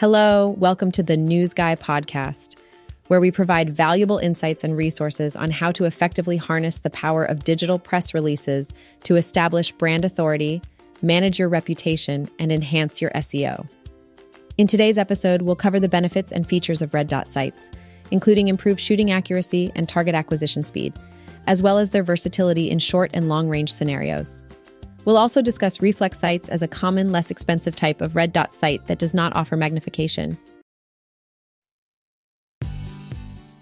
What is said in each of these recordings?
Hello, welcome to the News Guy podcast, where we provide valuable insights and resources on how to effectively harness the power of digital press releases to establish brand authority, manage your reputation, and enhance your SEO. In today's episode, we'll cover the benefits and features of red dot sights, including improved shooting accuracy and target acquisition speed, as well as their versatility in short and long range scenarios. We'll also discuss reflex sights as a common, less expensive type of red dot sight that does not offer magnification.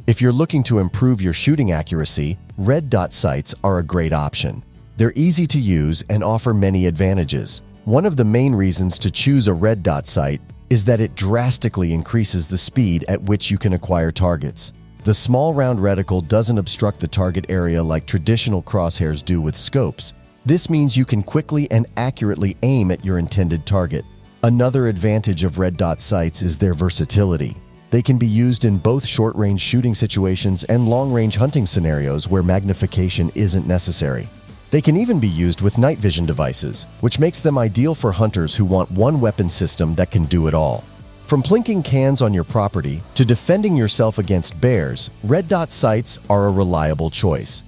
If you're looking to improve your shooting accuracy, red dot sights are a great option. They're easy to use and offer many advantages. One of the main reasons to choose a red dot sight is that it drastically increases the speed at which you can acquire targets. The small round reticle doesn't obstruct the target area like traditional crosshairs do with scopes, this means you can quickly and accurately aim at your intended target. Another advantage of red dot sights is their versatility. They can be used in both short range shooting situations and long range hunting scenarios where magnification isn't necessary. They can even be used with night vision devices, which makes them ideal for hunters who want one weapon system that can do it all. From plinking cans on your property to defending yourself against bears, red dot sights are a reliable choice.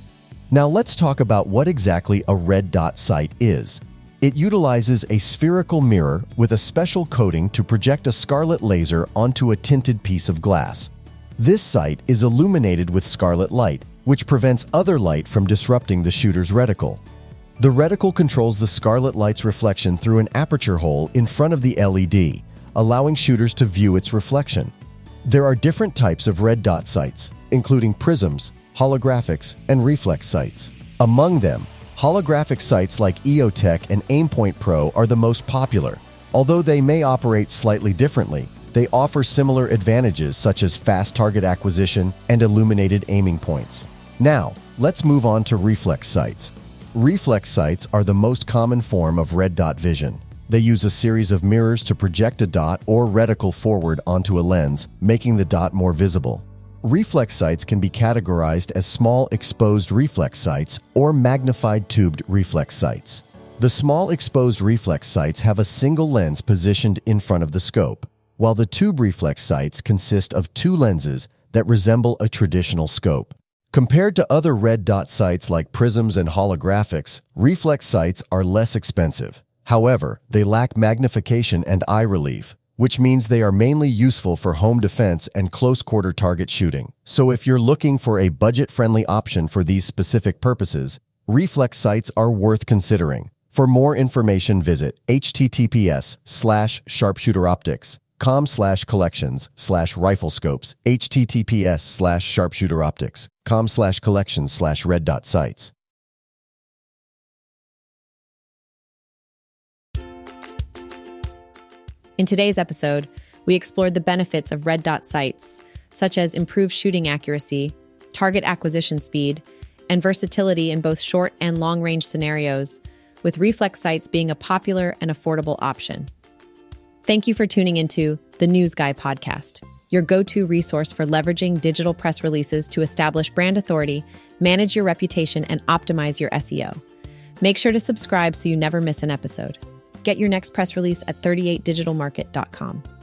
Now let's talk about what exactly a red dot sight is. It utilizes a spherical mirror with a special coating to project a scarlet laser onto a tinted piece of glass. This sight is illuminated with scarlet light, which prevents other light from disrupting the shooter's reticle. The reticle controls the scarlet light's reflection through an aperture hole in front of the LED, allowing shooters to view its reflection. There are different types of red dot sights, including prisms, holographics, and reflex sights. Among them, holographic sights like EOTech and Aimpoint Pro are the most popular. Although they may operate slightly differently, they offer similar advantages such as fast target acquisition and illuminated aiming points. Now, let's move on to reflex sights. Reflex sights are the most common form of red dot vision. They use a series of mirrors to project a dot or reticle forward onto a lens, making the dot more visible. Reflex sights can be categorized as small exposed reflex sights or magnified tubed reflex sights. The small exposed reflex sights have a single lens positioned in front of the scope, while the tube reflex sights consist of two lenses that resemble a traditional scope. Compared to other red dot sights like prisms and holographics, reflex sights are less expensive. However, they lack magnification and eye relief, which means they are mainly useful for home defense and close quarter target shooting. So if you're looking for a budget friendly option for these specific purposes, reflex sights are worth considering. For more information, visit https slash sharpshooteroptics com slash collections slash rifle scopes https slash sharpshooteroptics com slash collections slash red dot sights. In today's episode, we explored the benefits of red dot sights, such as improved shooting accuracy, target acquisition speed, and versatility in both short and long range scenarios, with reflex sights being a popular and affordable option. Thank you for tuning into the News Guy podcast, your go to resource for leveraging digital press releases to establish brand authority, manage your reputation, and optimize your SEO. Make sure to subscribe so you never miss an episode. Get your next press release at 38digitalmarket.com.